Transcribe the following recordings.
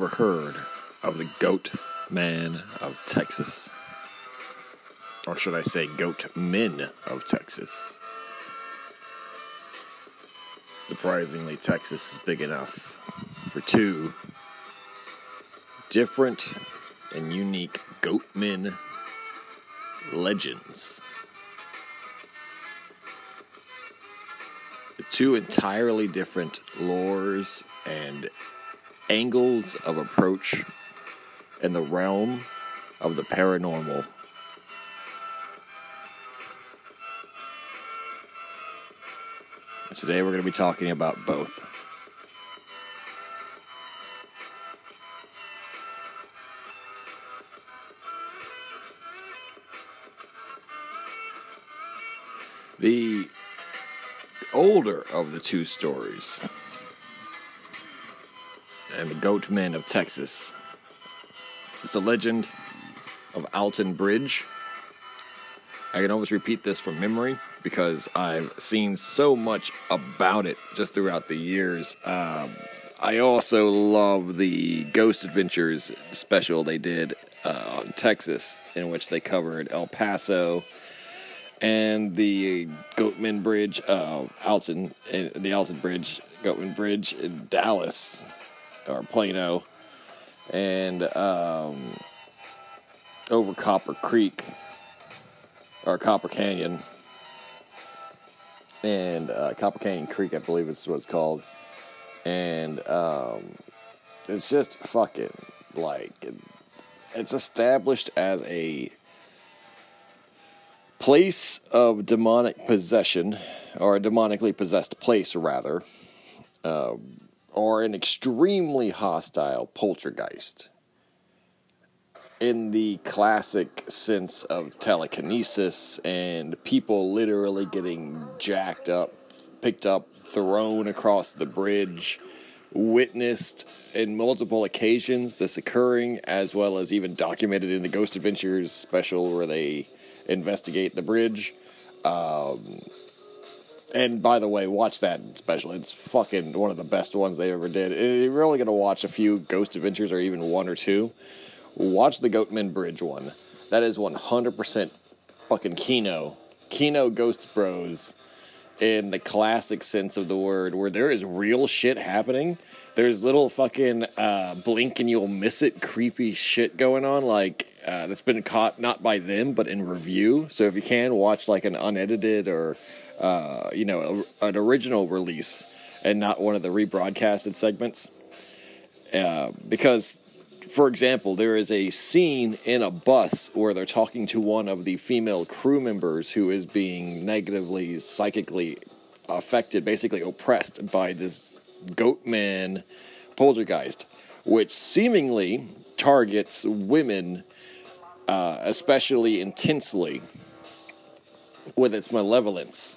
Ever heard of the Goat Man of Texas? Or should I say, Goat Men of Texas? Surprisingly, Texas is big enough for two different and unique goat men legends. Two entirely different lores and angles of approach in the realm of the paranormal. And today we're going to be talking about both. The older of the two stories and the Goat Men of Texas. It's the legend of Alton Bridge. I can always repeat this from memory because I've seen so much about it just throughout the years. Um, I also love the Ghost Adventures special they did uh, on Texas, in which they covered El Paso and the Goatman Bridge, uh, Alton, uh, the Alton Bridge, Goatman Bridge in Dallas or Plano, and um, over Copper Creek or Copper Canyon, and uh, Copper Canyon Creek, I believe is what it's called, and um, it's just fucking like it's established as a place of demonic possession, or a demonically possessed place, rather. Uh, or an extremely hostile poltergeist in the classic sense of telekinesis and people literally getting jacked up, picked up, thrown across the bridge, witnessed in multiple occasions this occurring, as well as even documented in the Ghost Adventures special where they investigate the bridge. Um, and by the way, watch that special. It's fucking one of the best ones they ever did. If you're only gonna watch a few Ghost Adventures or even one or two, watch the Goatman Bridge one. That is 100% fucking Kino. Kino Ghost Bros in the classic sense of the word, where there is real shit happening. There's little fucking uh, blink and you'll miss it creepy shit going on, like uh, that's been caught not by them but in review. So if you can watch like an unedited or uh, you know, a, an original release and not one of the rebroadcasted segments. Uh, because, for example, there is a scene in a bus where they're talking to one of the female crew members who is being negatively, psychically affected, basically oppressed by this goat man poltergeist, which seemingly targets women uh, especially intensely with its malevolence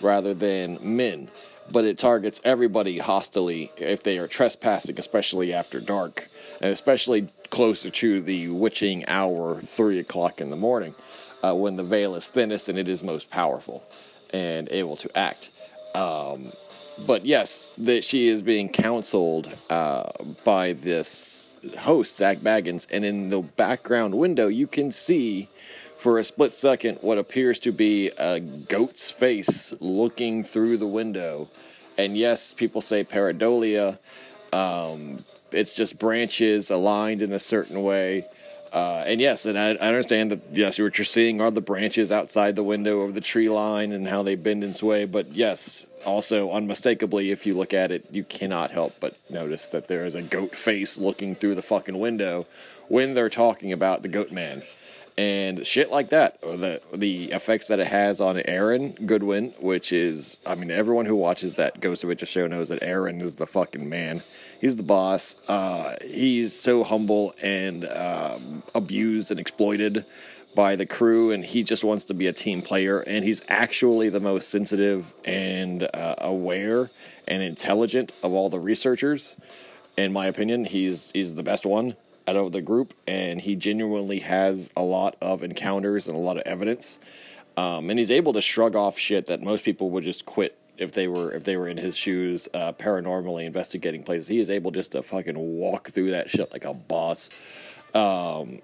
rather than men. But it targets everybody hostilely if they are trespassing, especially after dark, and especially closer to the witching hour, three o'clock in the morning, uh, when the veil is thinnest and it is most powerful and able to act. Um, but yes, that she is being counseled uh, by this host, Zak Bagans, and in the background window, you can see for a split second what appears to be a goat's face looking through the window. And yes, people say pareidolia. Um, it's just branches aligned in a certain way. Uh, and yes, and I, I, understand that yes, what you're seeing are the branches outside the window of the tree line and how they bend and sway. But yes, also unmistakably, if you look at it, you cannot help but notice that there is a goat face looking through the fucking window when they're talking about the goat man and shit like that. The the effects that it has on Aaron Goodwin, which is, I mean, everyone who watches that Ghost Witcher show knows that Aaron is the fucking man. He's the boss. Uh, he's so humble and um, abused and exploited by the crew, and he just wants to be a team player. And he's actually the most sensitive and uh, aware and intelligent of all the researchers. In my opinion, he's he's the best one out of the group, and he genuinely has a lot of encounters and a lot of evidence. Um, and he's able to shrug off shit that most people would just quit if they were if they were in his shoes, uh, paranormally investigating places. He is able just to fucking walk through that shit like a boss. Um,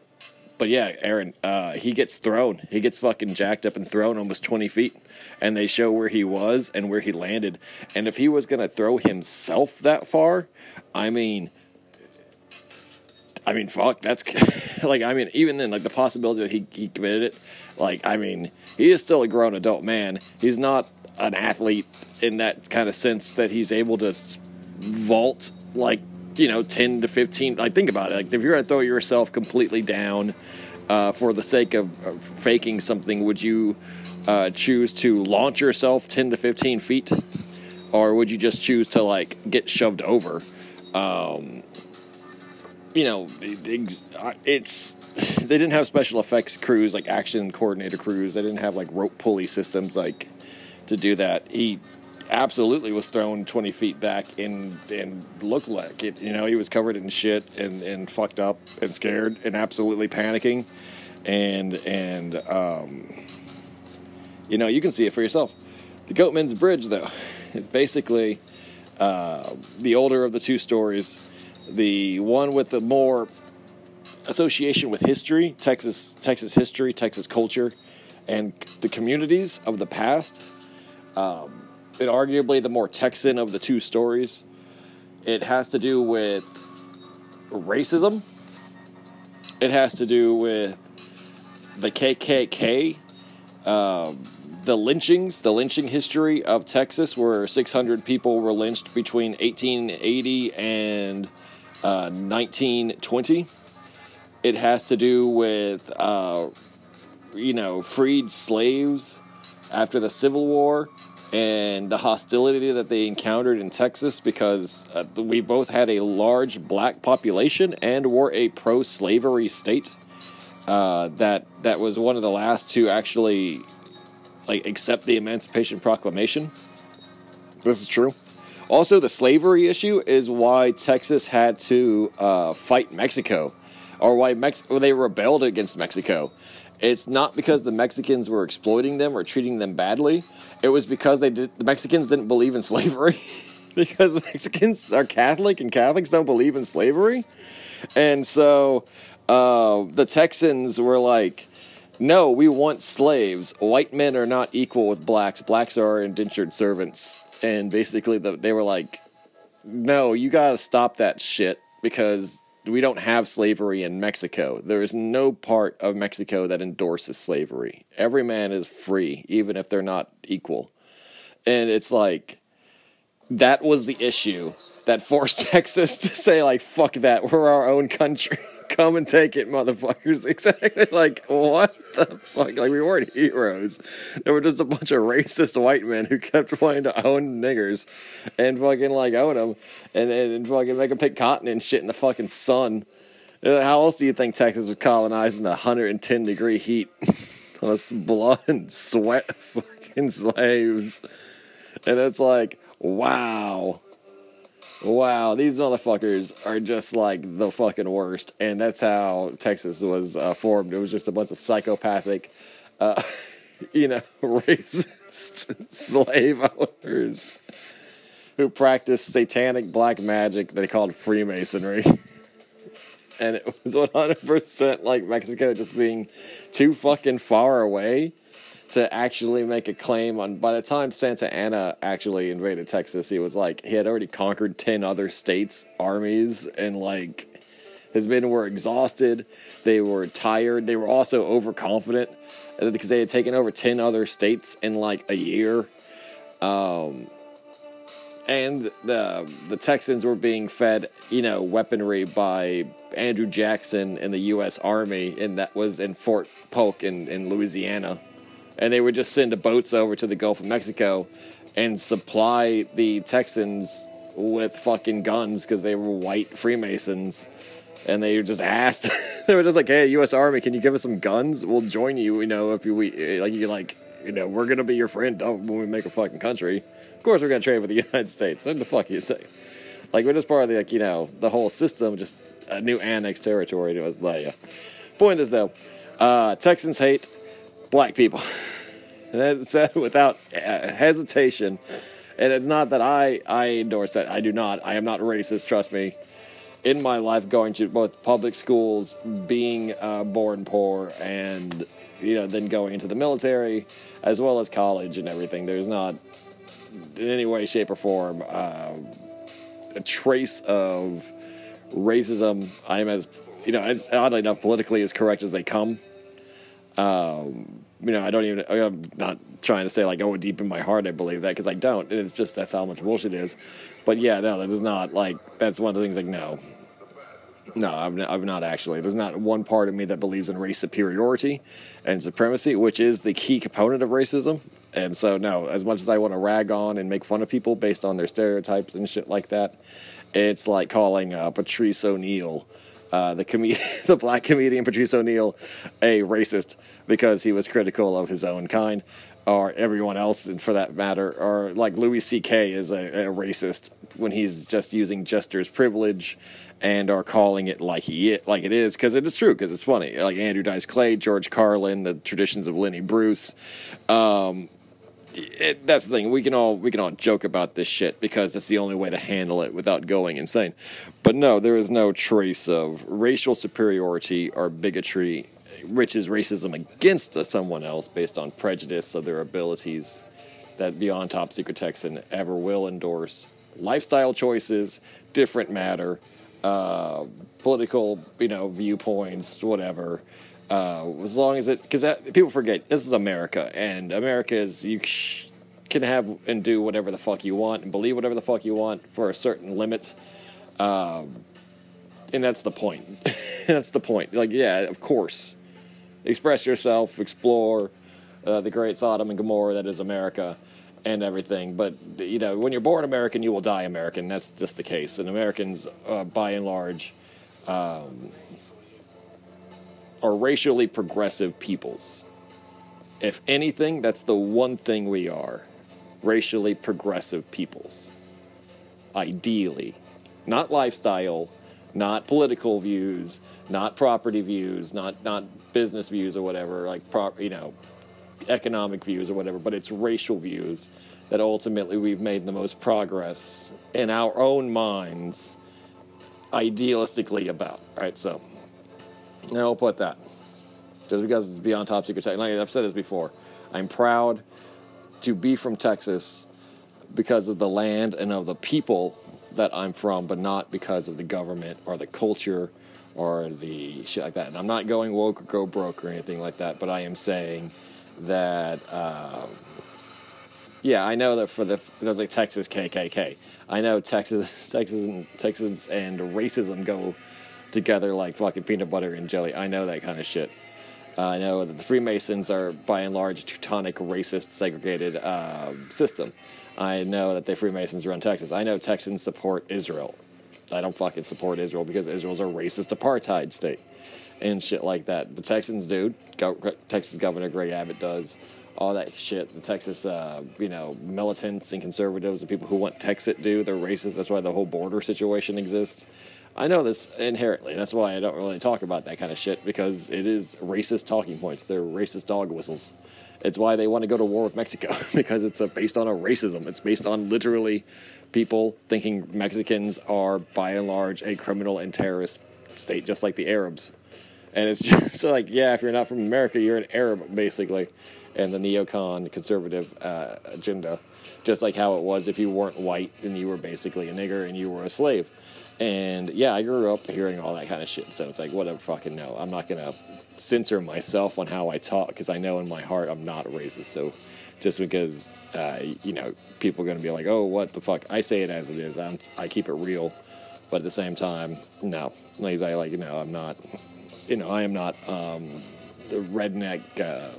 but yeah, Aaron, uh, he gets thrown. He gets fucking jacked up and thrown almost 20 feet. And they show where he was and where he landed. And if he was going to throw himself that far, I mean, I mean, fuck, that's like, I mean, even then, like the possibility that he, he committed it, like, I mean, he is still a grown adult man. He's not an athlete in that kind of sense that he's able to vault like you know, 10 to 15. Like, think about it. Like, if you're going to throw yourself completely down uh, for the sake of, of, faking something, would you uh, choose to launch yourself 10 to 15 feet? Or would you just choose to, like, get shoved over? Um, you know, it, it's. They didn't have special effects crews like action coordinator crews. They didn't have like rope pulley systems like to do that. He absolutely was thrown 20 feet back and and looked like it. You know, he was covered in shit and, and fucked up and scared and absolutely panicking. And, and, um, you know, you can see it for yourself. The Goatman's Bridge, though, is basically uh, the older of the two stories. The one with the more association with history, Texas, Texas history, Texas culture, and the communities of the past. Um, and arguably the more Texan of the two stories. It has to do with racism. It has to do with the KKK, um, the lynchings, the lynching history of Texas, where 600 people were lynched between 1880 and uh, 1920. It has to do with, uh, you know, freed slaves after the Civil War and the hostility that they encountered in Texas because uh, we both had a large black population and were a pro-slavery state. Uh, that that was one of the last to actually like accept the Emancipation Proclamation. This is true. Also, the slavery issue is why Texas had to uh, fight Mexico, or why Mex- they rebelled against Mexico. It's not because the Mexicans were exploiting them or treating them badly. It was because they did, the Mexicans didn't believe in slavery. because Mexicans are Catholic and Catholics don't believe in slavery. And so uh, the Texans were like, no, we want slaves. White men are not equal with blacks. Blacks are indentured servants. And basically, the, they were like, no, you got to stop that shit because we don't have slavery in Mexico. There is no part of Mexico that endorses slavery. Every man is free, even if they're not equal. And it's like that was the issue that forced Texas to say like fuck that, we're our own country. Come and take it, motherfuckers. Exactly like what the fuck? Like we weren't heroes. There were just a bunch of racist white men who kept wanting to own niggers and fucking like own them and, and, and fucking make them pick cotton and shit in the fucking sun. Uh, how else do you think Texas was colonized in the 110 degree heat? Us blood and sweat fucking slaves. And it's like, wow wow, these motherfuckers are just like the fucking worst. And that's how Texas was uh, formed. It was just a bunch of psychopathic, uh, you know, racist slave owners who practiced satanic black magic they called Freemasonry. and it was 100% like Mexico just being too fucking far away to actually make a claim on. By the time Santa Anna actually invaded Texas, he was like he had already conquered ten other states' armies, and like his men were exhausted. They were tired. They were also overconfident because they had taken over ten other states in like a year. Um, and the the Texans were being fed, you know, weaponry by Andrew Jackson and the U.S. Army, and that was in Fort Polk in, in Louisiana and they would just send boats over to the Gulf of Mexico and supply the Texans with fucking guns because they were white Freemasons. And they just asked, they were just like, "Hey, U.S. Army, can you give us some guns? We'll join you. You know, if you we like, you like, you know, we're gonna be your friend when we make a fucking country. Of course, we're gonna trade with the United States. What the fuck you say? Like, we're just part of the like, you know, the whole system, just a new annexed territory to Australia. Point is though, uh, Texans hate black people. And that said without uh, hesitation. And it's not that I I endorse that. I do not. I am not racist. Trust me. In my life, going to both public schools, being uh, born poor, and you know, then going into the military, as well as college and everything. There's not in any way, shape, or form uh, a trace of racism. I am as you know, it's oddly enough politically as correct as they come. Um, you know, I don't even. I'm not trying to say like, oh, deep in my heart, I believe that because I don't. And it's just that's how much bullshit is. But yeah, no, that is not like that's one of the things. Like, no, no, I'm not, I'm not actually. There's not one part of me that believes in race superiority and supremacy, which is the key component of racism. And so, no, as much as I want to rag on and make fun of people based on their stereotypes and shit like that, it's like calling uh, Patrice O'Neal. uh, the com- the black comedian Patrice O'Neal, a racist because he was critical of his own kind, or everyone else, and for that matter, or like Louis C.K. is a, a racist when he's just using jester's privilege and are calling it like he like it is because it is true because it's funny like Andrew Dice Clay, George Carlin, the traditions of Lenny Bruce. Um, it, that's the thing. We can all we can all joke about this shit because that's the only way to handle it without going insane. But no, there is no trace of racial superiority or bigotry, which is racism against someone else based on prejudice of their abilities. That Beyond Top Secret Texan ever will endorse. Lifestyle choices, different matter, uh, political, you know, viewpoints, whatever. Uh, as long as it, because people forget this is America, and America is you can have and do whatever the fuck you want and believe whatever the fuck you want for a certain limit, um, and that's the point. that's the point. Like, yeah, of course, express yourself, explore uh, the great Sodom and Gomorrah that is America and everything. But you know, when you're born American, you will die American. That's just the case. And Americans, uh, by and large. Um, are racially progressive peoples. If anything, that's the one thing we are racially progressive peoples. Ideally. Not lifestyle, not political views, not property views, not, not business views or whatever, like, you know, economic views or whatever, but it's racial views that ultimately we've made the most progress in our own minds idealistically about, right? So I'll put that. Just because it's beyond top secret tech. Like I've said this before. I'm proud to be from Texas because of the land and of the people that I'm from, but not because of the government or the culture or the shit like that. And I'm not going woke or go broke or anything like that, but I am saying that, um, yeah, I know that for the there's like Texas KKK. I know Texas, Texas, and and racism go together like fucking peanut butter and jelly. I know that kind of shit. Uh, I know that the Freemasons are by and large Teutonic, racist, segregated uh, system. I know that the Freemasons run Texas. I know Texans support Israel. I don't fucking support Israel because Israel's a racist apartheid state and shit like that. The Texans do. Go, Texas Governor Greg Abbott does. All that shit. The Texas, uh, you know, militants and conservatives, the people who want Texit do, they're racist. That's why the whole border situation exists. I know this inherently. That's why I don't really talk about that kind of shit because it is racist talking points. They're racist dog whistles. It's why they want to go to war with Mexico because it's a, based on a racism. It's based on literally people thinking Mexicans are by and large a criminal and terrorist state, just like the Arabs. And it's just like, yeah, if you're not from America, you're an Arab, basically. And the neocon conservative uh, agenda, just like how it was if you weren't white and you were basically a nigger and you were a slave and yeah, I grew up hearing all that kind of shit. So it's like, whatever, fucking no. I'm not going to censor myself on how I talk because I know in my heart I'm not racist. So just because, uh, you know, people are going to be like, oh, what the fuck? I say it as it is. I'm, I keep it real. But at the same time, no. Like, I like, you know, I'm not, you know, I am not um, the redneck uh,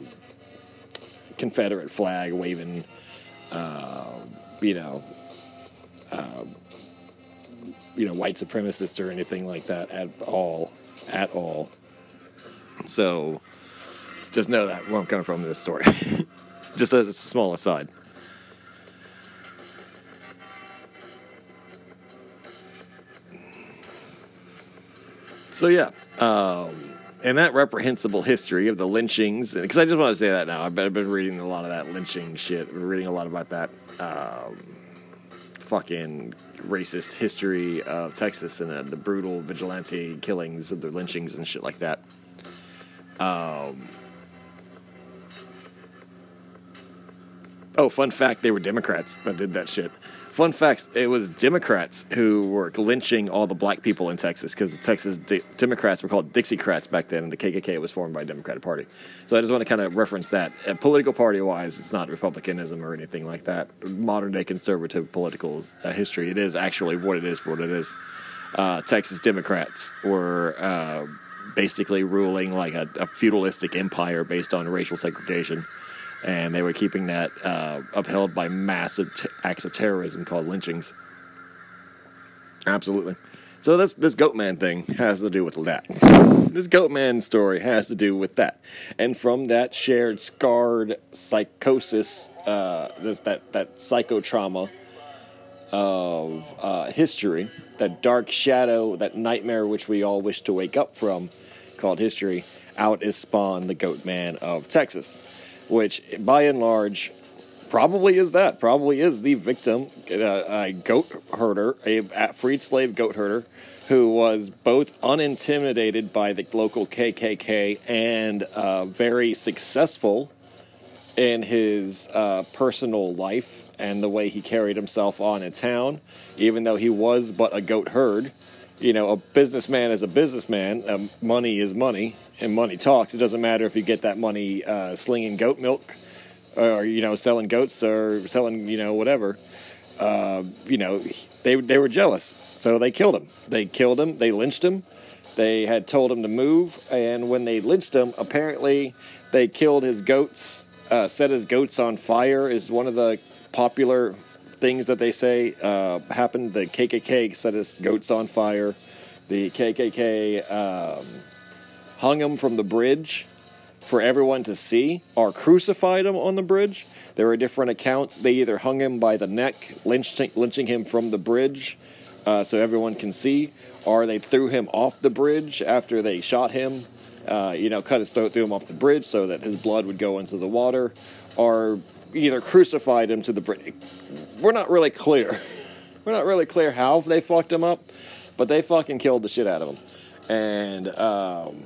Confederate flag waving, uh, you know, uh, you know white supremacist or anything like that at all, at all. So just know that where I'm coming from in this story. just as a small aside. So yeah, um, and that reprehensible history of the lynchings, because I just want to say that now. I've been, reading a lot of that lynching shit. Reading a lot about that. Um, fucking racist history of Texas and uh, the brutal vigilante killings of the lynchings and shit like that. Um, oh, fun fact: they were Democrats that did that shit. Fun facts: It was Democrats who were lynching all the black people in Texas because the Texas De- Democrats were called Dixiecrats back then, and the KKK was formed by Democratic Party. So I just want to kind of reference that. Uh, political party-wise, it's not Republicanism or anything like that. Modern-day conservative political uh, history. It is actually what it is for what it is. Uh, Texas Democrats were uh, basically ruling like a, a feudalistic empire based on racial segregation and they were keeping that uh, upheld by massive t- acts of terrorism called lynchings. Absolutely. So this this Goatman thing has to do with that. This Goatman story has to do with that, and from that shared scarred psychosis, uh, this that that psychotrauma of uh, history, that dark shadow, that nightmare which we all wish to wake up from, called history. Out is spawned the Goatman of Texas which by and large probably is that. Probably is the victim, uh, a goat herder, a freed slave goat herder, who was both unintimidated by the local KKK and uh, very successful in his uh, personal life and the way he carried himself on in town, even though he was but a goat herd. You know, a businessman is a businessman. Um, money is money, and money talks. It doesn't matter if you get that money uh, slinging goat milk, or you know, selling goats, or selling you know whatever. Uh, you know, they they were jealous, so they killed him. They killed him. They lynched him. They had told him to move, and when they lynched him, apparently they killed his goats, uh, set his goats on fire. Is one of the popular things that they say uh, happened. The KKK set his goats on fire. The KKK um, hung him from the bridge for everyone to see, or crucified him on the bridge. There are different accounts. They either hung him by the neck, lynching, lynching him from the bridge uh, so everyone can see, or they threw him off the bridge after they shot him. Uh, you know, cut his throat, threw him off the bridge so that his blood would go into the water, or either crucified him to the bridge. We're not really clear. We're not really clear how they fucked him up, but they fucking killed the shit out of him. And um,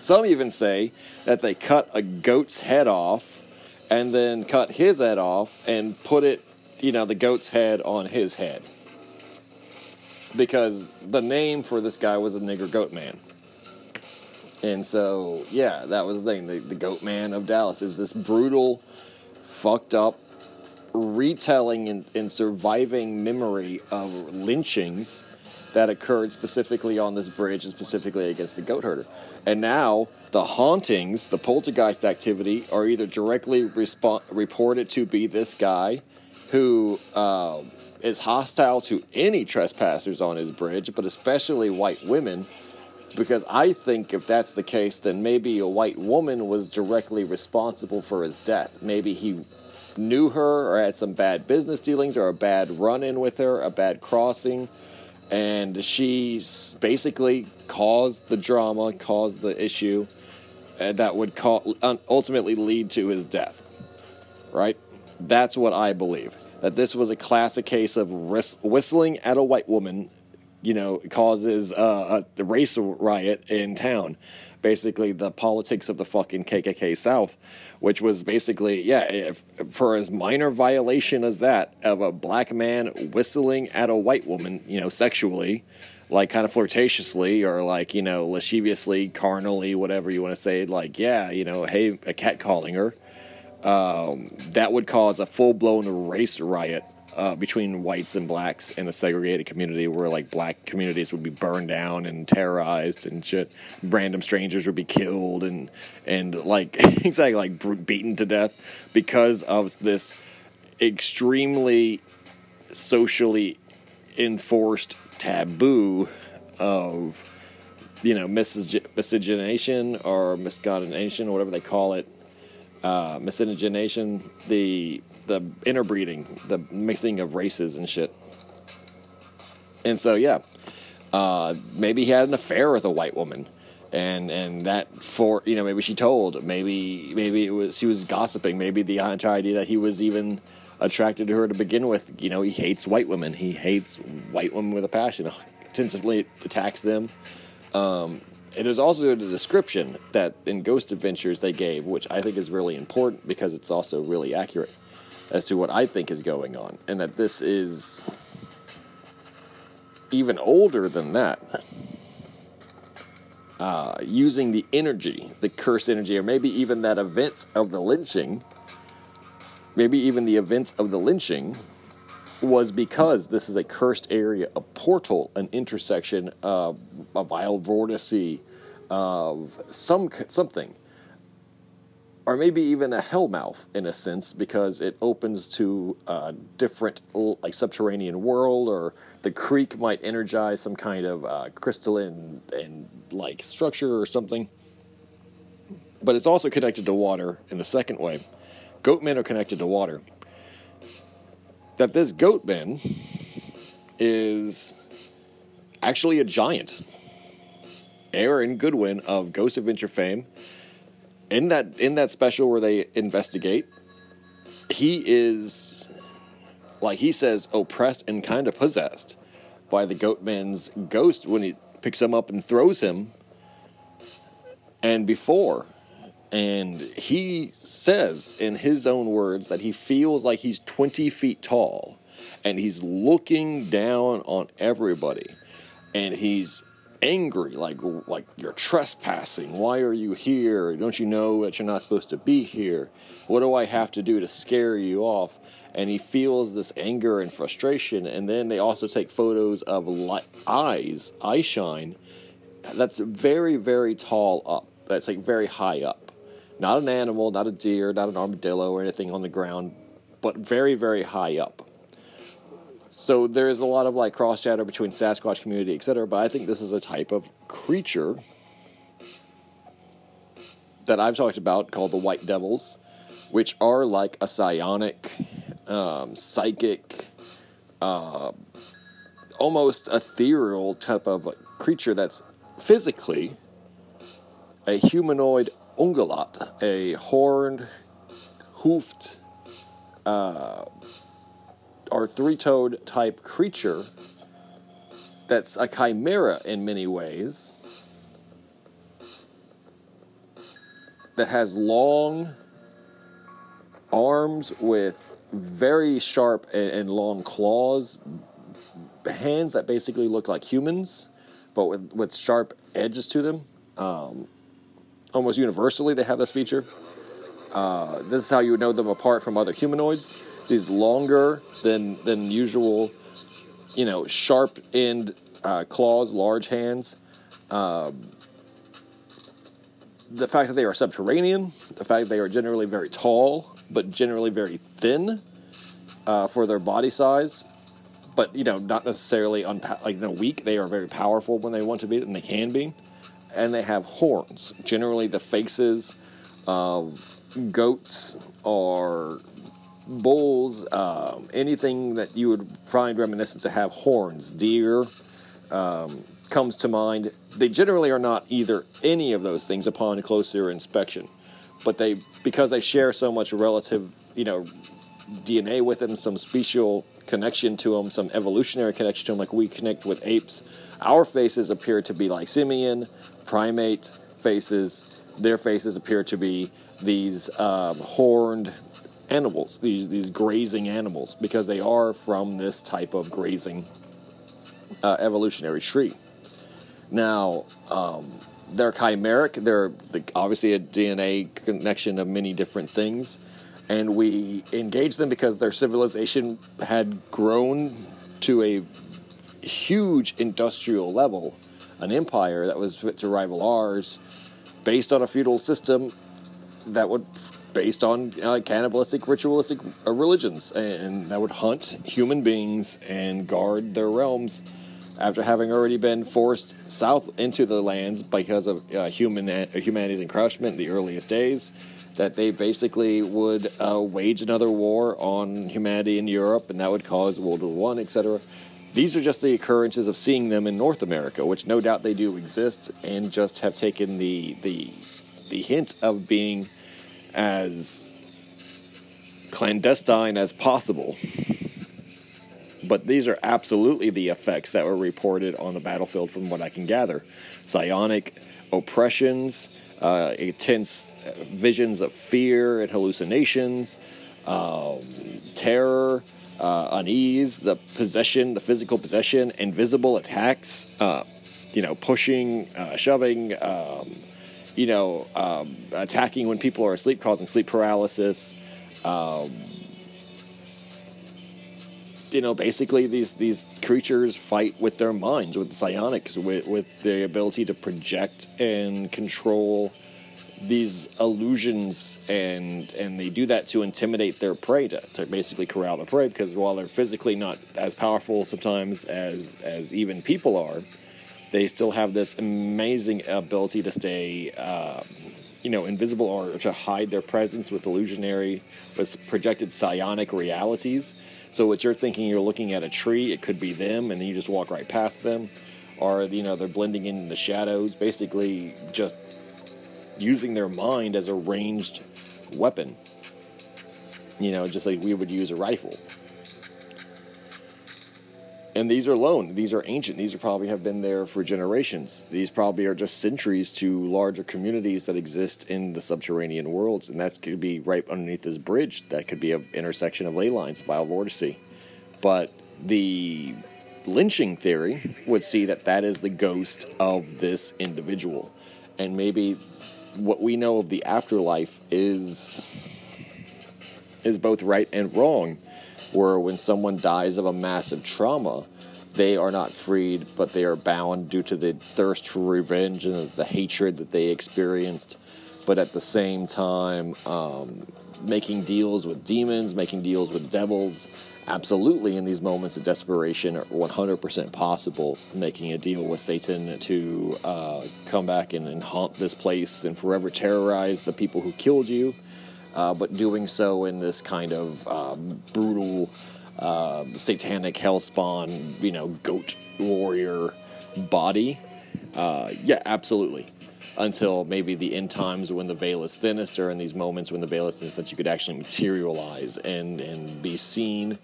some even say that they cut a goat's head off and then cut his head off and put it, you know, the goat's head on his head. Because the name for this guy was a nigger goat man. And so, yeah, that was the thing. The, the goat man of Dallas is this brutal, fucked up retelling and, and surviving memory of lynchings that occurred specifically on this bridge and specifically against the goat herder. And now the hauntings, the poltergeist activity, are either directly respo- reported to be this guy who uh, is hostile to any trespassers on his bridge, but especially white women. Because I think if that's the case, then maybe a white woman was directly responsible for his death. Maybe he knew her or had some bad business dealings or a bad run in with her, a bad crossing and she basically caused the drama, caused the issue uh, that would ultimately lead to his death. Right? That's what I believe. That this was a classic case of whistling at a white woman, you know, causes uh, a race riot in town. Basically, the politics of the fucking KKK South which was basically, yeah, if, for as minor violation as that of a black man whistling at a white woman, you know, sexually, like kind of flirtatiously or like, you know, lasciviously, carnally, whatever you want to say, like, yeah, you know, hey, a cat calling her, um, that would cause a full blown race riot uh, between whites and blacks in a segregated community where like black communities would be burned down and terrorized and shit. Random strangers would be killed and and like exactly like beaten to death because of this extremely socially enforced taboo of you know miscegenation or miscoordination or whatever they call it uh, miscegenation the the interbreeding, the mixing of races and shit. And so, yeah, uh, maybe he had an affair with a white woman, and and that for you know maybe she told, maybe maybe it was she was gossiping, maybe the entire idea that he was even attracted to her to begin with. You know, he hates white women. He hates white women with a passion. Intensively attacks them. Um, and there's also the description that in Ghost Adventures they gave, which I think is really important because it's also really accurate as to what I think is going on, and that this is even older than that. Uh, using the energy, the curse energy, or maybe even that events of the lynching, maybe even the events of the lynching was because this is a cursed area, a portal, an intersection, uh, a vile vortice of some something or maybe even a hellmouth in a sense because it opens to a different like subterranean world or the creek might energize some kind of uh, crystalline and like structure or something. But it's also connected to water in the second way. Goatmen are connected to water. That this goatman is actually a giant. Aaron goodwin of ghost adventure fame in that in that special where they investigate, he is like he says oppressed and kind of possessed by the goatman's ghost when he picks him up and throws him. And before and he says in his own words that he feels like he's 20 feet tall and he's looking down on everybody. And he's angry, like like you're trespassing. Why are you here? Don't you know that you're not supposed to be here? What do I have to do to scare you off? And he feels this anger and frustration. And then they also take photos of eyes, eye shine. That's very very tall up. That's like very high up. Not an animal, not a deer, not an armadillo or anything on the ground, but very very high up. So there's a lot of like cross chatter between Sasquatch community, etc. But I think this is a type of creature that I've talked about called the White Devils, which are like a psionic, um, psychic, uh, almost ethereal type of creature that's physically a humanoid ungulate, a horned, hoofed, uh, or three toed type creature that's a chimera in many ways that has long arms with very sharp and, and long claws, hands that basically look like humans, but with, with sharp edges to them. Um, almost universally, they have this feature. Uh, this is how you would know them apart from other humanoids these longer than than usual, you know, sharp end uh, claws, large hands. Um, the fact that they are subterranean, the fact that they are generally very tall, but generally very thin uh, for their body size, but you know, not necessarily unpa- like know, weak. They are very powerful when they want to be, and they can be. And they have horns. Generally, the faces of goats are bulls, um, anything that you would find reminiscent to have horns, deer um, comes to mind. They generally are not either any of those things upon closer inspection, but they because they share so much relative, you know, DNA with them, some special connection to them, some evolutionary connection to them, like we connect with apes. Our faces appear to be like simian, primate faces. Their faces appear to be these um, horned animals, these these grazing animals, because they are from this type of grazing uh, evolutionary tree. Now, um, they're chimeric. They're obviously a DNA connection of many different things, and we engage them because their civilization had grown to a huge industrial level, an empire that was fit to rival ours, based on a feudal system that would based on uh, cannibalistic, ritualistic uh, religions, and that would hunt human beings and guard their realms after having already been forced south into the lands because of uh, human uh, humanity's encroachment in the earliest days. That they basically would uh, wage another war on humanity in Europe, and that would cause World War One, etc. These are just the occurrences of seeing them in North America, which no doubt they do exist, and just have taken the the the hint of being as clandestine as possible. But these are absolutely the effects that were reported on the battlefield, from what I can gather. Psionic oppressions, uh, intense visions of fear and hallucinations, um, terror, uh, unease, the possession, the physical possession, invisible attacks, uh, you know, pushing, uh, shoving, um, you know, um, attacking when people are asleep, causing sleep paralysis. Um, you know, basically these these creatures fight with their minds, with psionics, with with the ability to project and control these illusions, and and they do that to intimidate their prey, to, to basically corral the prey. Because while they're physically not as powerful sometimes as as even people are, they still have this amazing ability to stay. Um, you know, invisible or to hide their presence with illusionary, with projected psionic realities so what you're thinking, you're looking at a tree, it could be them, and then you just walk right past them, or you know they're blending in the shadows, basically just using their mind as a ranged weapon. You know, just like we would use a rifle. And these are lone. These are ancient. These are probably have been there for generations. These probably are just centuries to larger communities that exist in the subterranean worlds. And that could be right underneath this bridge. That could be an intersection of ley lines, vile vortice. But the lynching theory would see that that is the ghost of this individual. And maybe what we know of the afterlife is is both right and wrong where when someone dies of a massive trauma, they are not freed, but they are bound due to the thirst for revenge and the hatred that they experienced. But at the same time, um, making deals with demons, making deals with devils, absolutely in these moments of desperation are 100% possible. Making a deal with Satan to uh, come back and, and haunt this place and forever terrorize the people who killed you uh, but doing so in this kind of um, brutal, uh, satanic hellspawn, you know, goat warrior body. Uh, yeah, absolutely. Until maybe the end times when the veil is thinnest, or in these moments when the veil is thinnest, that you could actually materialize and and be seen,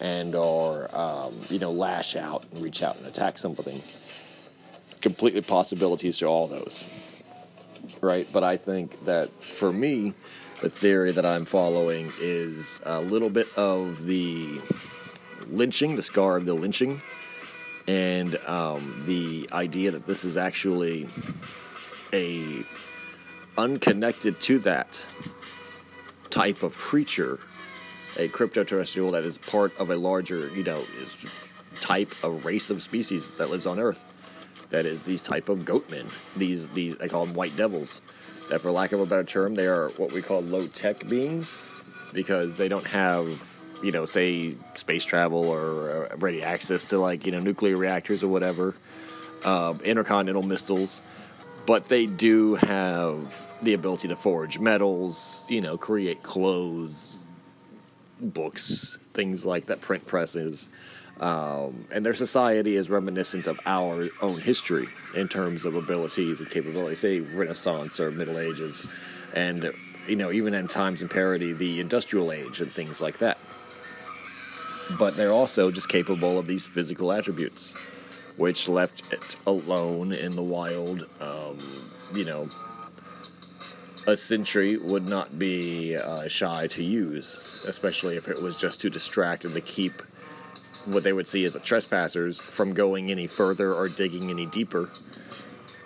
and or um, you know lash out and reach out and attack something. Completely possibilities to all those, right? But I think that for me, the theory that I'm following is a little bit of the lynching, the scar of the lynching, and um, the idea that this is actually a unconnected to that type of creature, a cryptoterrestrial that is part of a larger, you know, is type, a race of species that lives on Earth. That is these type of goatmen. These these I call them white devils that, for lack of a better term, they are what we call low tech beings because they don't have, you know, say space travel or uh, ready access to like, you know, nuclear reactors or whatever, uh, intercontinental missiles, but they do have the ability to forge metals, you know, create clothes, books, things like that, print presses. Um, and their society is reminiscent of our own history in terms of abilities and capabilities, say Renaissance or Middle Ages, and you know even in times in parody, the Industrial Age and things like that. But they're also just capable of these physical attributes, which left it alone in the wild, um, you know, a sentry would not be uh, shy to use, especially if it was just to distract and to keep what they would see as trespassers from going any further or digging any deeper.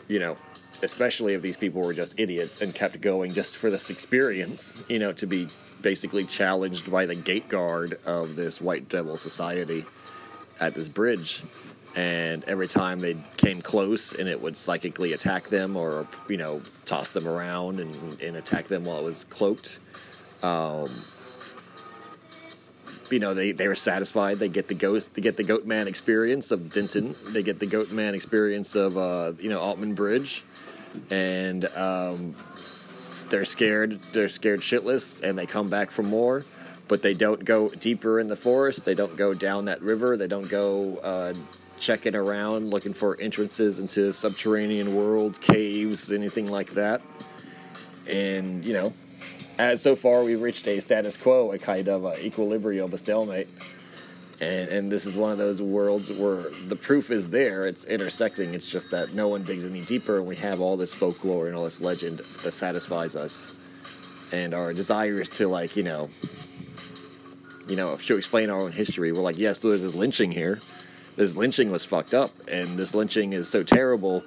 You know, especially if these people were just idiots and kept going just for this experience, you know, to be basically challenged by the gate guard of this white devil society at this bridge. And every time they came close and it would psychically attack them or, you know, toss them around and, and attack them while it was cloaked. Um, you know they, they were satisfied. They get the ghost, they get the Goat Man experience of Denton. They get the Goat Man experience of uh, you know Alton Bridge, and um, they're scared. They're scared shitless, and they come back for more. But they don't go deeper in the forest. They don't go down that river. They don't go uh, checking around looking for entrances into subterranean worlds, caves, anything like that. And you know, as so far we've reached a status quo, a kind of a equilibrium, a stalemate. And, and this is one of those worlds where the proof is there, it's intersecting, it's just that no one digs any deeper, and we have all this folklore and all this legend that satisfies us. And our desire is to, like, you know, you know, to explain our own history. We're like, yes, there's this lynching here. This lynching was fucked up, and this lynching is so terrible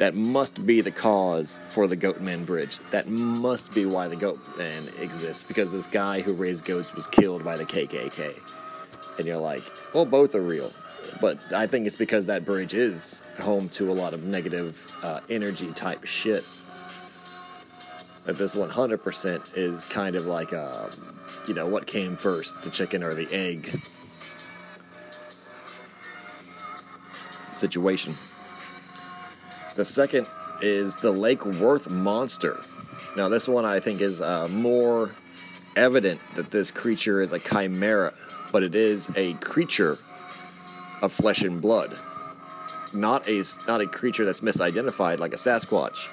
that must be the cause for the Goatman Bridge. That must be why the Goatman exists, because this guy who raised goats was killed by the KKK. And you're like, well, both are real. But I think it's because that bridge is home to a lot of negative uh, energy type shit. But this 100% is kind of like, a, you know, what came first, the chicken or the egg situation. The second is the Lake Worth monster. Now, this one I think is uh, more evident that this creature is a chimera, but it is a creature of flesh and blood, not a not a creature that's misidentified like a Sasquatch,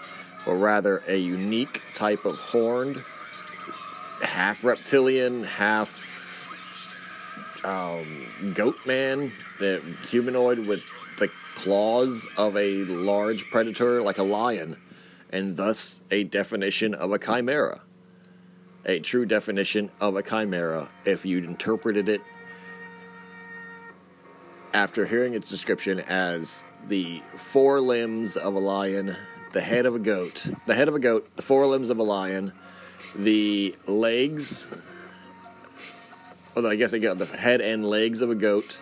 but rather a unique type of horned, half reptilian, half um, goat man, uh, humanoid with claws of a large predator like a lion, and thus a definition of a chimera. A true definition of a chimera if you'd interpreted it after hearing its description as the four limbs of a lion, the head of a goat, the head of a goat, the four limbs of a lion, the legs, although I guess I got the head and legs of a goat,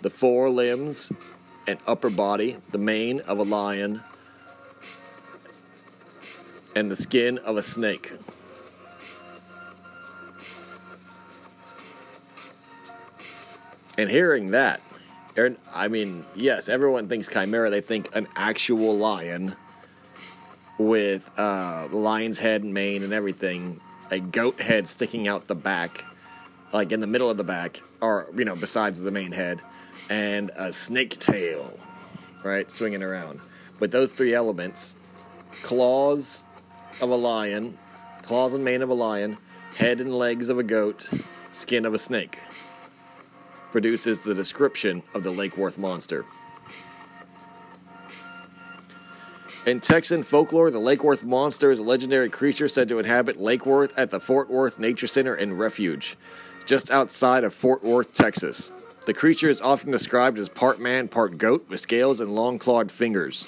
the four limbs and upper body, the mane of a lion, and the skin of a snake. And hearing that, I mean, yes, everyone thinks chimera. They think an actual lion with uh, lion's head and mane and everything, a goat head sticking out the back, like in the middle of the back, or you know, besides the main head, and a snake tail, right, swinging around. But those three elements, claws of a lion, claws and mane of a lion, head and legs of a goat, skin of a snake, produces the description of the Lake Worth monster. In Texan folklore, the Lake Worth monster is a legendary creature said to inhabit Lake Worth at the Fort Worth Nature Center and Refuge, just outside of Fort Worth, Texas. The creature is often described as part man, part goat, with scales and long clawed fingers.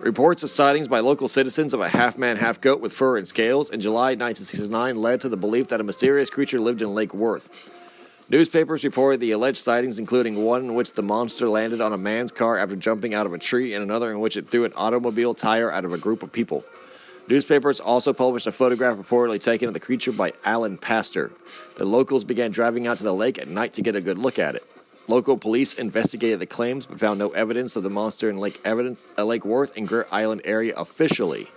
Reports of sightings by local citizens of a half man, half goat with fur and scales in July 1969 led to the belief that a mysterious creature lived in Lake Worth. Newspapers reported the alleged sightings, including one in which the monster landed on a man's car after jumping out of a tree, and another in which it threw an automobile tire out of a group of people. Newspapers also published a photograph reportedly taken of the creature by Allen Plaster. The locals began driving out to the lake at night to get a good look at it. Local police investigated the claims but found no evidence of the monster in Lake Evidence, uh, Lake Worth and Greer Island area officially.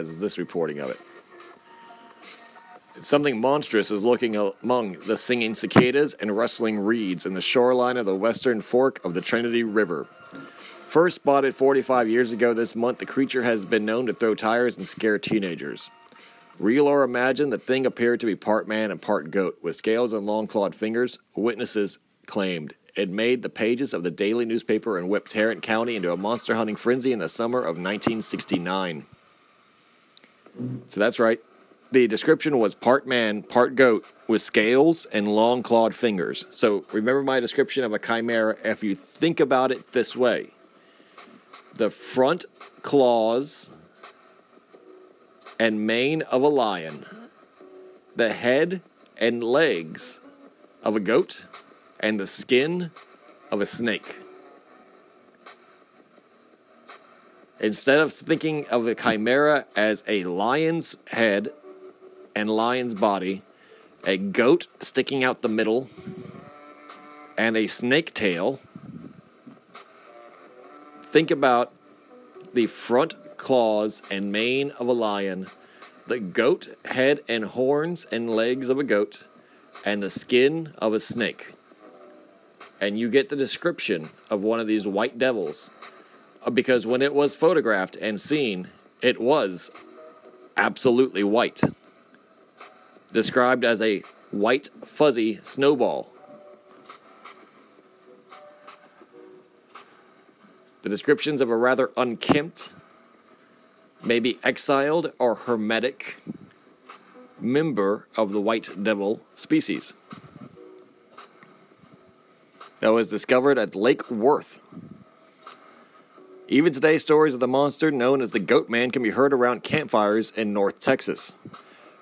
Guys this reporting of it. Something monstrous is lurking among the singing cicadas and rustling reeds in the shoreline of the western fork of the Trinity River. First spotted 45 years ago this month, the creature has been known to throw tires and scare teenagers. Real or imagined, the thing appeared to be part man and part goat, with scales and long clawed fingers. Witnesses claimed it made the pages of the daily newspaper and whipped Tarrant County into a monster hunting frenzy in the summer of 1969. So that's right. The description was part man, part goat, with scales and long clawed fingers. So remember my description of a chimera. If you think about it this way, the front claws and mane of a lion, the head and legs of a goat, and the skin of a snake. Instead of thinking of a chimera as a lion's head and lion's body, a goat sticking out the middle, and a snake tail, think about the front claws and mane of a lion, the goat head and horns and legs of a goat and the skin of a snake. And you get the description of one of these white devils because when it was photographed and seen, it was absolutely white. Described as a white fuzzy snowball. The descriptions of a rather unkempt, maybe exiled or hermetic member of the white devil species that was discovered at Lake Worth. Even today, stories of the monster known as the Goat Man can be heard around campfires in North Texas.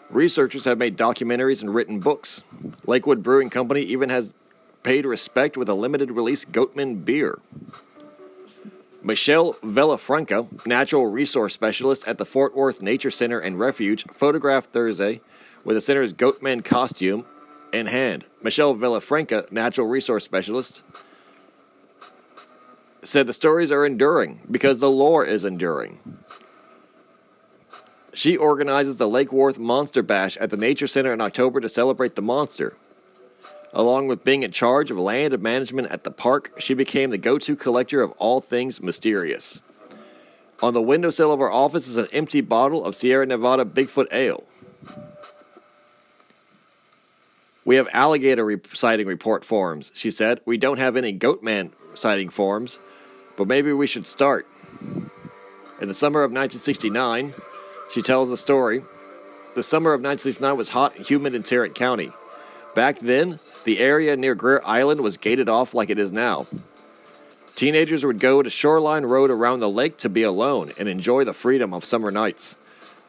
Researchers have made documentaries and written books. Lakewood Brewing Company even has paid respect with a limited release Goatman beer. Michelle Villafranca, natural resource specialist at the Fort Worth Nature Center and Refuge, photographed Thursday with the center's Goatman costume in hand. Michelle Villafranca, natural resource specialist, said the stories are enduring because the lore is enduring. She organizes the Lake Worth Monster Bash at the Nature Center in October to celebrate the monster. Along with being in charge of land and management at the park, she became the go to collector of all things mysterious. On the windowsill of our office is an empty bottle of Sierra Nevada Bigfoot Ale. We have alligator re- sighting report forms, she said. We don't have any goatman sighting forms, but maybe we should start. In the summer of 1969, she tells the story. The summer of 1969 was hot and humid in Tarrant County. Back then, the area near Greer Island was gated off like it is now. Teenagers would go to Shoreline Road around the lake to be alone and enjoy the freedom of summer nights.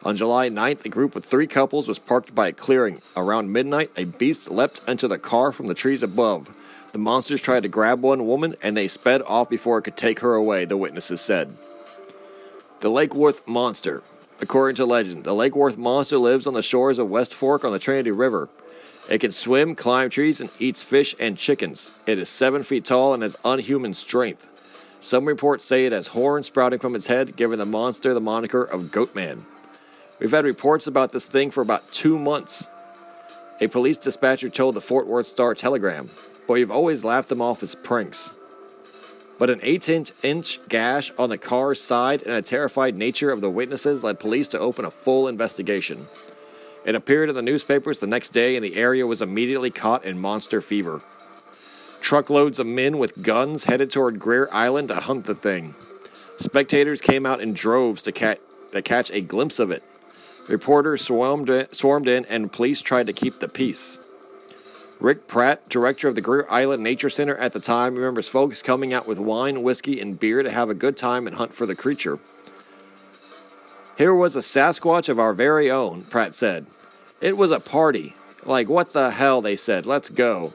On July 9th, a group of three couples was parked by a clearing. Around midnight, a beast leapt into the car from the trees above. The monsters tried to grab one woman and they sped off before it could take her away, the witnesses said. The Lake Worth Monster. According to legend, the Lake Worth monster lives on the shores of West Fork on the Trinity River. It can swim, climb trees, and eats fish and chickens. It is seven feet tall and has unhuman strength. Some reports say it has horns sprouting from its head, giving the monster the moniker of Goatman. We've had reports about this thing for about two months. A police dispatcher told the Fort Worth Star Telegram, but we've always laughed them off as pranks. But an 18 inch gash on the car's side and a terrified nature of the witnesses led police to open a full investigation. It appeared in the newspapers the next day, and the area was immediately caught in monster fever. Truckloads of men with guns headed toward Greer Island to hunt the thing. Spectators came out in droves to, to catch a glimpse of it. Reporters swarmed in, swarmed in, and police tried to keep the peace. Rick Pratt, director of the Greer Island Nature Center at the time, remembers folks coming out with wine, whiskey, and beer to have a good time and hunt for the creature. Here was a Sasquatch of our very own, Pratt said. It was a party. Like, what the hell, they said. Let's go.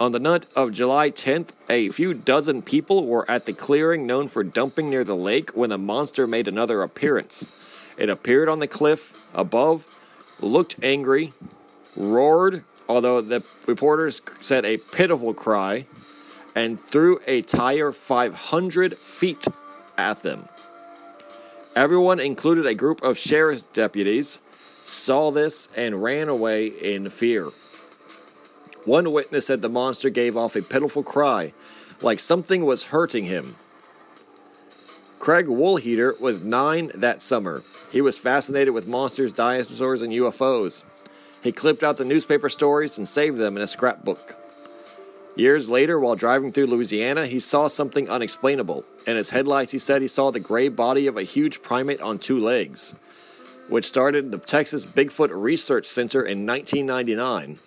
On the night of July 10th, a few dozen people were at the clearing known for dumping near the lake when the monster made another appearance. It appeared on the cliff above, looked angry, roared, although the reporters said a pitiful cry, and threw a tire 500 feet at them. Everyone, included a group of sheriff's deputies, saw this and ran away in fear. One witness said the monster gave off a pitiful cry, like something was hurting him. Craig Woolheater was nine that summer. He was fascinated with monsters, dinosaurs, and UFOs. He clipped out the newspaper stories and saved them in a scrapbook. Years later, while driving through Louisiana, he saw something unexplainable. In his headlights, he said he saw the gray body of a huge primate on two legs, which started the Texas Bigfoot Research Center in 1999.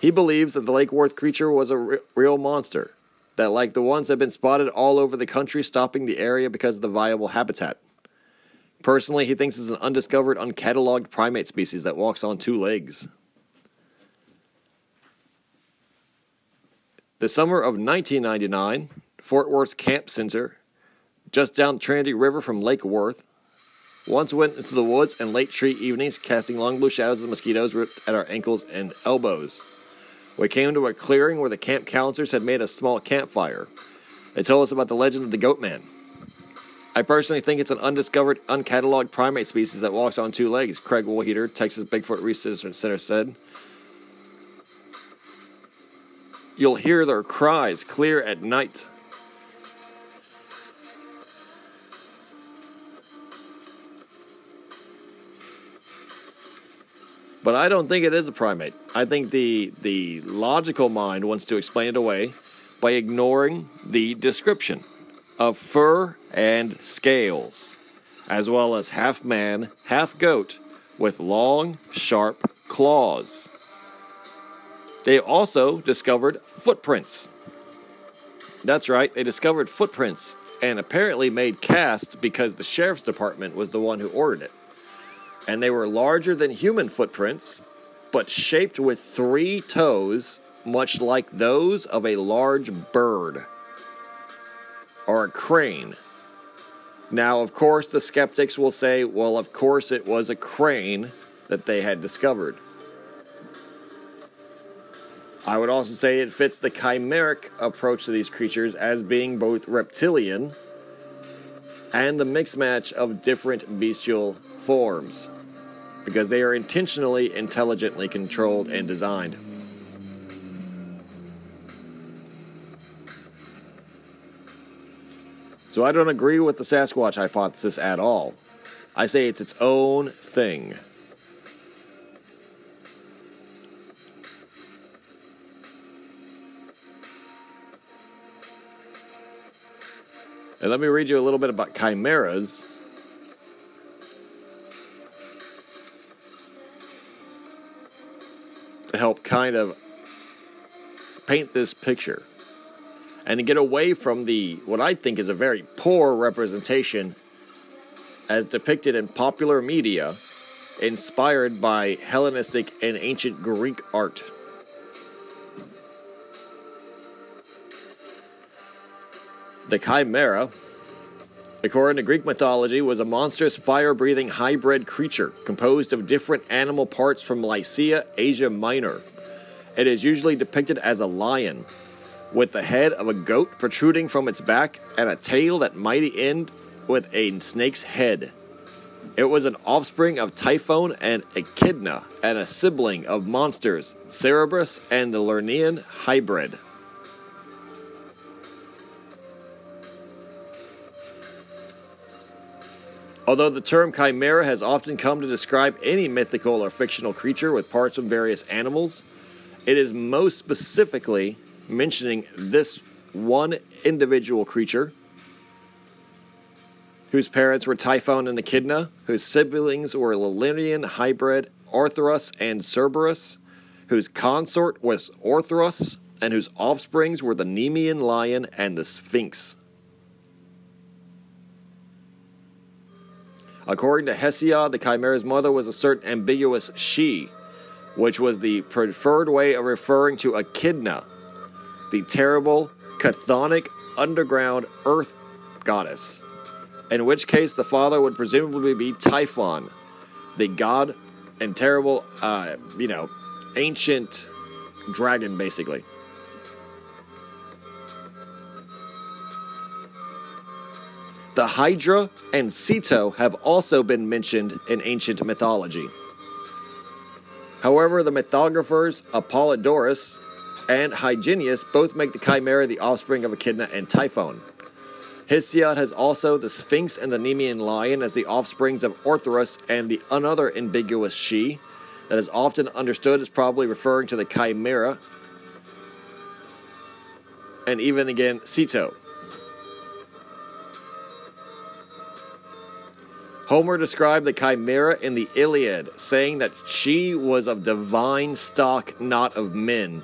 He believes that the Lake Worth creature was a re- real monster that, like the ones, that have been spotted all over the country, stopping the area because of the viable habitat. Personally, he thinks it's an undiscovered, uncatalogued primate species that walks on two legs. The summer of 1999, Fort Worth's Camp Center, just down Trinity River from Lake Worth, once went into the woods and late tree evenings, casting long blue shadows of mosquitoes ripped at our ankles and elbows. We came to a clearing where the camp counselors had made a small campfire. They told us about the legend of the Goat Man. I personally think it's an undiscovered, uncatalogued primate species that walks on two legs. Craig Woolheater, Texas Bigfoot Research Center said. You'll hear their cries clear at night. But I don't think it is a primate. I think the the logical mind wants to explain it away by ignoring the description of fur and scales, as well as half man, half goat, with long, sharp claws. They also discovered footprints. That's right, they discovered footprints and apparently made casts because the sheriff's department was the one who ordered it and they were larger than human footprints, but shaped with three toes, much like those of a large bird or a crane. Now, of course, the skeptics will say, well, of course, it was a crane that they had discovered. I would also say it fits the chimeric approach to these creatures as being both reptilian and the mix match of different bestial forms because they are intentionally intelligently controlled and designed. So I don't agree with the Sasquatch hypothesis at all. I say it's its own thing. And let me read you a little bit about chimeras to help kind of paint this picture and to get away from the what I think is a very poor representation as depicted in popular media inspired by Hellenistic and ancient Greek art. The chimera, according to Greek mythology, was a monstrous fire breathing hybrid creature composed of different animal parts from Lycia, Asia Minor. It is usually depicted as a lion, with the head of a goat protruding from its back and a tail that might end with a snake's head. It was an offspring of Typhon and Echidna, and a sibling of monsters, Cerberus and the Lernaean Hydra. Although the term chimera has often come to describe any mythical or fictional creature with parts from various animals, it is most specifically mentioning this one individual creature whose parents were Typhon and Echidna, whose siblings were Lernaean Hydra Orthrus and Cerberus, whose consort was Orthrus, and whose offsprings were the Nemean lion and the Sphinx. According to Hesiod, the chimera's mother was a certain ambiguous she, which was the preferred way of referring to Echidna, the terrible, chthonic underground earth goddess. In which case, the father would presumably be Typhon, the god and terrible, uh, you know, ancient dragon, basically. The Hydra and Ceto have also been mentioned in ancient mythology. However, the mythographers Apollodorus and Hyginus both make the Chimera the offspring of Echidna and Typhon. Hesiod has also the Sphinx and the Nemean lion as the offsprings of Orthrus and the another ambiguous she that is often understood as probably referring to the Chimera and even again Ceto. Homer described the chimera in the Iliad, saying that she was of divine stock, not of men.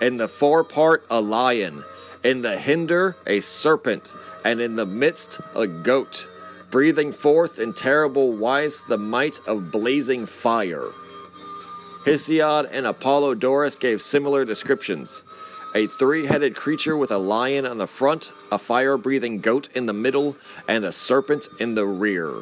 In the forepart, a lion. In the hinder, a serpent. And in the midst, a goat, breathing forth in terrible wise the might of blazing fire. Hesiod and Apollodorus gave similar descriptions. A three headed creature with a lion on the front, a fire breathing goat in the middle, and a serpent in the rear.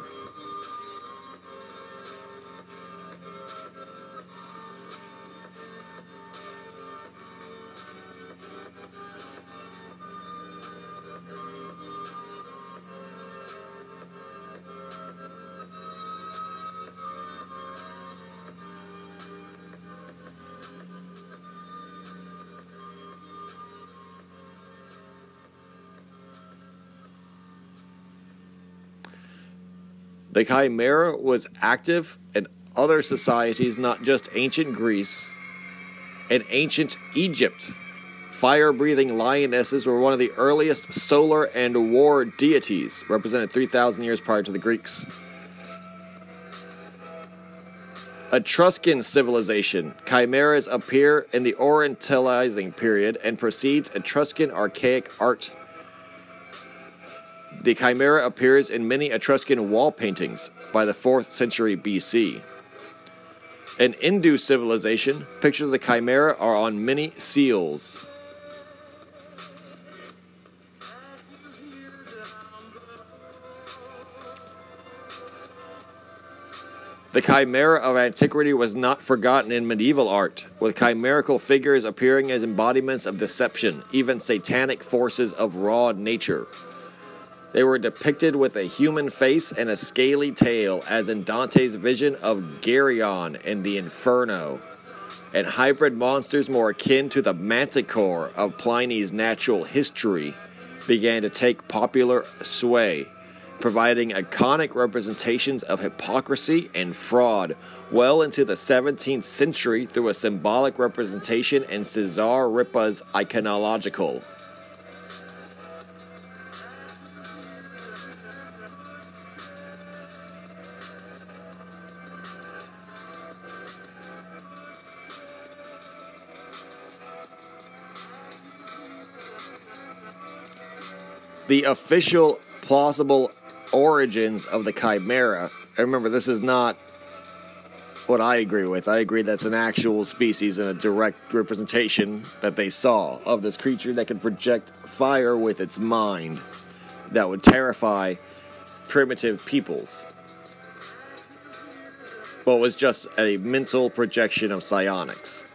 The chimera was active in other societies, not just ancient Greece and ancient Egypt. Fire breathing lionesses were one of the earliest solar and war deities, represented 3,000 years prior to the Greeks. Etruscan civilization. Chimeras appear in the Orientalizing period and precedes Etruscan archaic art. The chimera appears in many Etruscan wall paintings by the 4th century BC. In Hindu civilization, pictures of the chimera are on many seals. The chimera of antiquity was not forgotten in medieval art, with chimerical figures appearing as embodiments of deception, even satanic forces of raw nature. They were depicted with a human face and a scaly tail, as in Dante's vision of Geryon in the Inferno, and hybrid monsters more akin to the manticore of Pliny's natural history began to take popular sway providing iconic representations of hypocrisy and fraud well into the 17th century through a symbolic representation in Cesar Ripa's Iconologia. The official plausible origins of the chimera. And remember, this is not what I agree with. I agree that's an actual species and a direct representation that they saw of this creature that can project fire with its mind that would terrify primitive peoples. Well, was just a mental projection of psionics.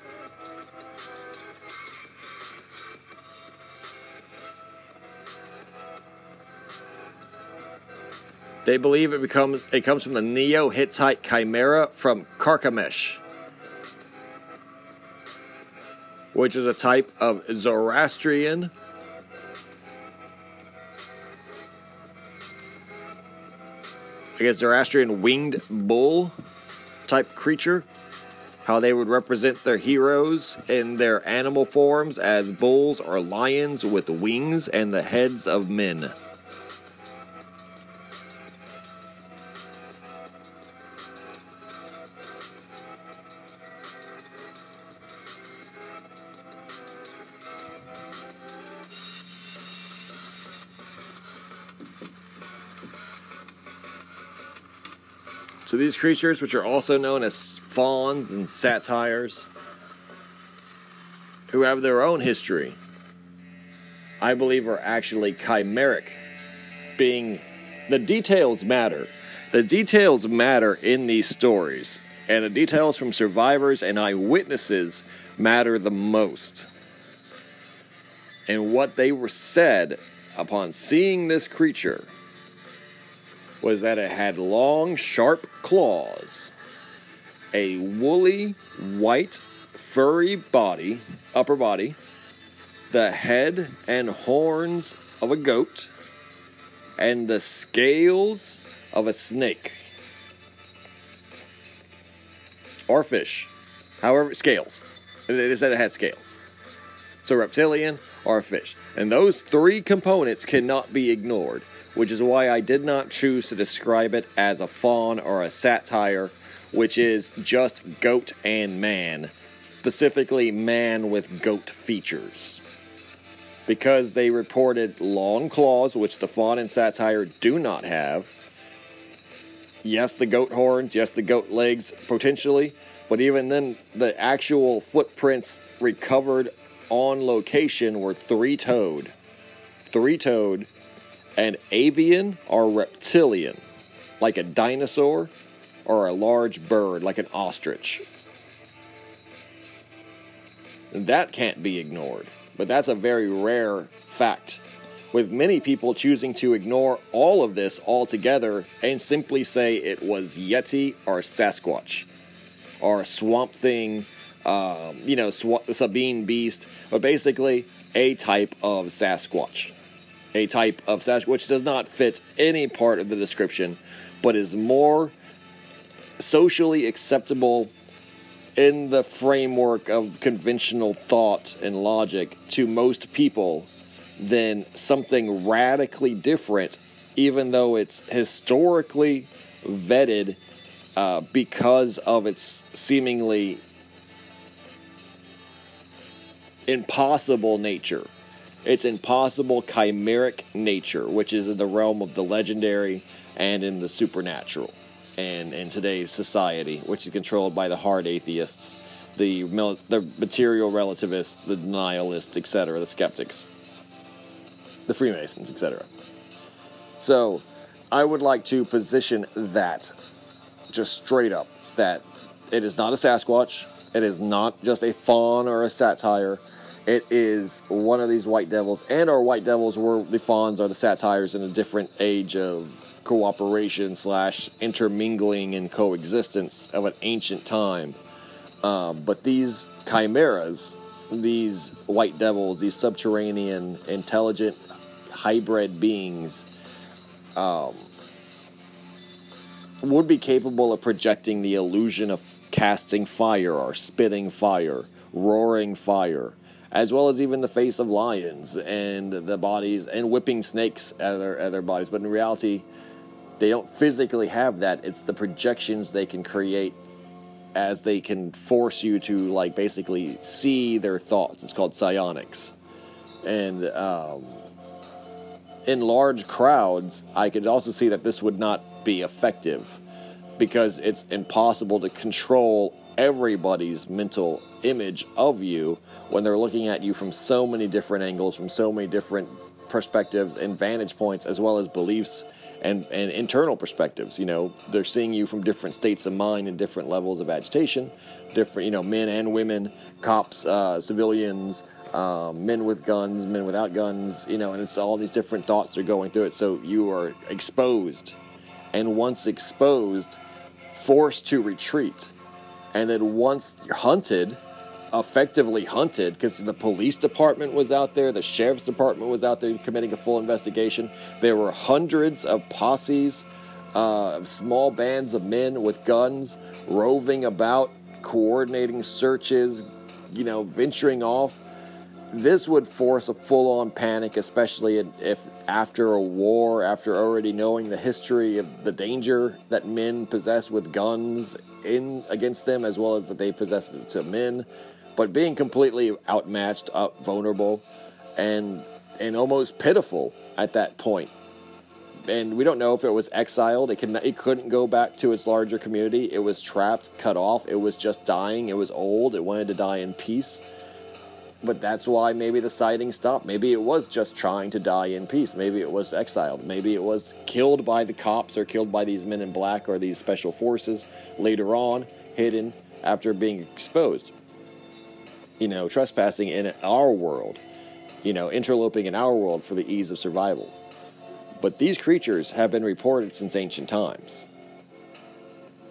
They believe it becomes it comes from the Neo-Hittite chimera from Carchemish, which is a type of Zoroastrian I guess Zoroastrian winged bull type creature. How they would represent their heroes in their animal forms as bulls or lions with wings and the heads of men. So these creatures, which are also known as fauns and satyrs, who have their own history, I believe are actually chimeric, being the details matter. The details matter in these stories, and the details from survivors and eyewitnesses matter the most. And what they were said upon seeing this creature was that it had long, sharp claws, a woolly, white, furry body, upper body, the head and horns of a goat, and the scales of a snake or fish. However, scales. They said it had scales. So reptilian or fish. And those three components cannot be ignored which is why I did not choose to describe it as a faun or a satyr, which is just goat and man, specifically man with goat features. Because they reported long claws, which the faun and satyr do not have. Yes, the goat horns, yes, the goat legs, potentially, but even then, the actual footprints recovered on location were three toed. Three toed an avian or reptilian, like a dinosaur or a large bird, like an ostrich. That can't be ignored, but that's a very rare fact, with many people choosing to ignore all of this altogether and simply say it was Yeti or Sasquatch or Swamp Thing, um, you know, sw- Sabine Beast, but basically a type of Sasquatch a type of Sasquatch which does not fit any part of the description, but is more socially acceptable in the framework of conventional thought and logic to most people than something radically different, even though it's historically vetted uh, because of its seemingly impossible nature. Its impossible chimeric nature, which is in the realm of the legendary and in the supernatural, and in today's society, which is controlled by the hard atheists, the, the material relativists, the nihilists, etc., the skeptics, the Freemasons, etc. So, I would like to position that just straight up that it is not a Sasquatch, it is not just a faun or a satyr it is one of these white devils, and our white devils were the fauns or the satyrs in a different age of cooperation slash intermingling and coexistence of an ancient time. Uh, but these chimeras, these white devils, these subterranean, intelligent, hybrid beings, um, would be capable of projecting the illusion of casting fire or spitting fire, roaring fire as well as even the face of lions and the bodies and whipping snakes at their, at their bodies. But in reality, they don't physically have that. It's the projections they can create as they can force you to like basically see their thoughts. It's called psionics, and um, in large crowds, I could also see that this would not be effective because it's impossible to control everybody's mental image of you when they're looking at you from so many different angles, from so many different perspectives and vantage points, as well as beliefs and, and internal perspectives. You know, they're seeing you from different states of mind and different levels of agitation, different, you know, men and women, cops, uh, civilians, um, men with guns, men without guns, you know, and it's all these different thoughts are going through it. So you are exposed. And once exposed, forced to retreat. And then once hunted, effectively hunted, because the police department was out there, the sheriff's department was out there committing a full investigation. There were hundreds of posses, uh, small bands of men with guns roving about, coordinating searches, you know, venturing off this would force a full on panic, especially if after a war, after already knowing the history of the danger that men possess with guns in against them, as well as that they possess it to men, but being completely outmatched, up, vulnerable, and and almost pitiful at that point. And we don't know if it was exiled. It could it couldn't go back to its larger community. It was trapped, cut off. It was just dying. It was old. It wanted to die in peace but that's why maybe the sighting stopped. Maybe it was just trying to die in peace. Maybe it was exiled. Maybe it was killed by the cops or killed by these men in black or these special forces later on, hidden after being exposed. You know, trespassing in our world, you know, interloping in our world for the ease of survival. But these creatures have been reported since ancient times.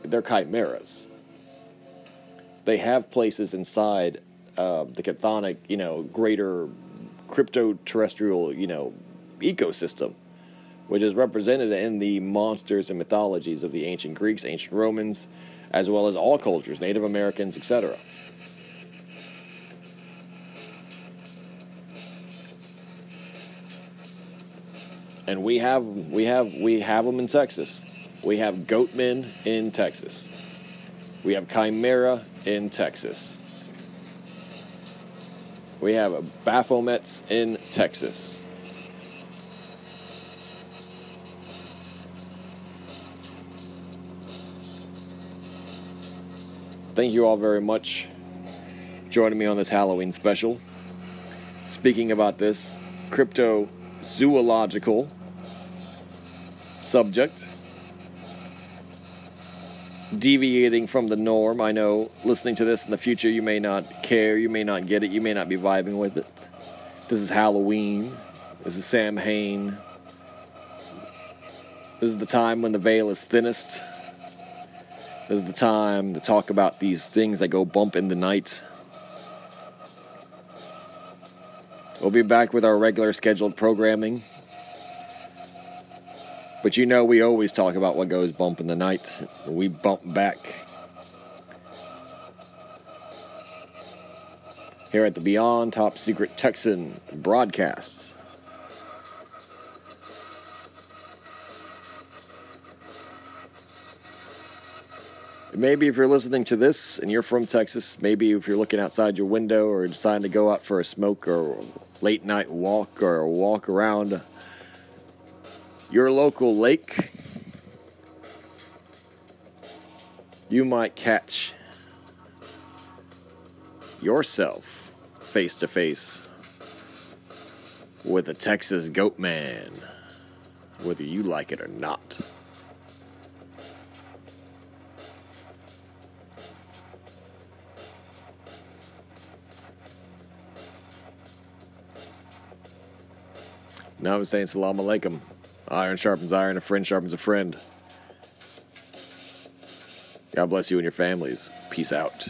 They're chimeras. They have places inside uh, the chthonic, you know, greater crypto-terrestrial, you know, ecosystem, which is represented in the monsters and mythologies of the ancient Greeks, ancient Romans, as well as all cultures, Native Americans, etc. And we have we have we have them in Texas. We have goatmen in Texas. We have chimera in Texas. We have a Baphomets in Texas. Thank you all very much joining me on this Halloween special. Speaking about this cryptozoological subject deviating from the norm. I know listening to this in the future, you may not care, you may not get it, you may not be vibing with it. This is Halloween. This is Samhain. This is the time when the veil is thinnest. This is the time to talk about these things that go bump in the night. We'll be back with our regular scheduled programming. But you know, we always talk about what goes bump in the night. We bump back. Here at the Beyond Top Secret Texan broadcasts. Maybe if you're listening to this and you're from Texas, maybe if you're looking outside your window or deciding to go out for a smoke or late night walk or a walk around your local lake, you might catch yourself face to face with a Texas goat man, whether you like it or not. Now I'm saying salam alaikum. Iron sharpens iron, a friend sharpens a friend. God bless you and your families. Peace out.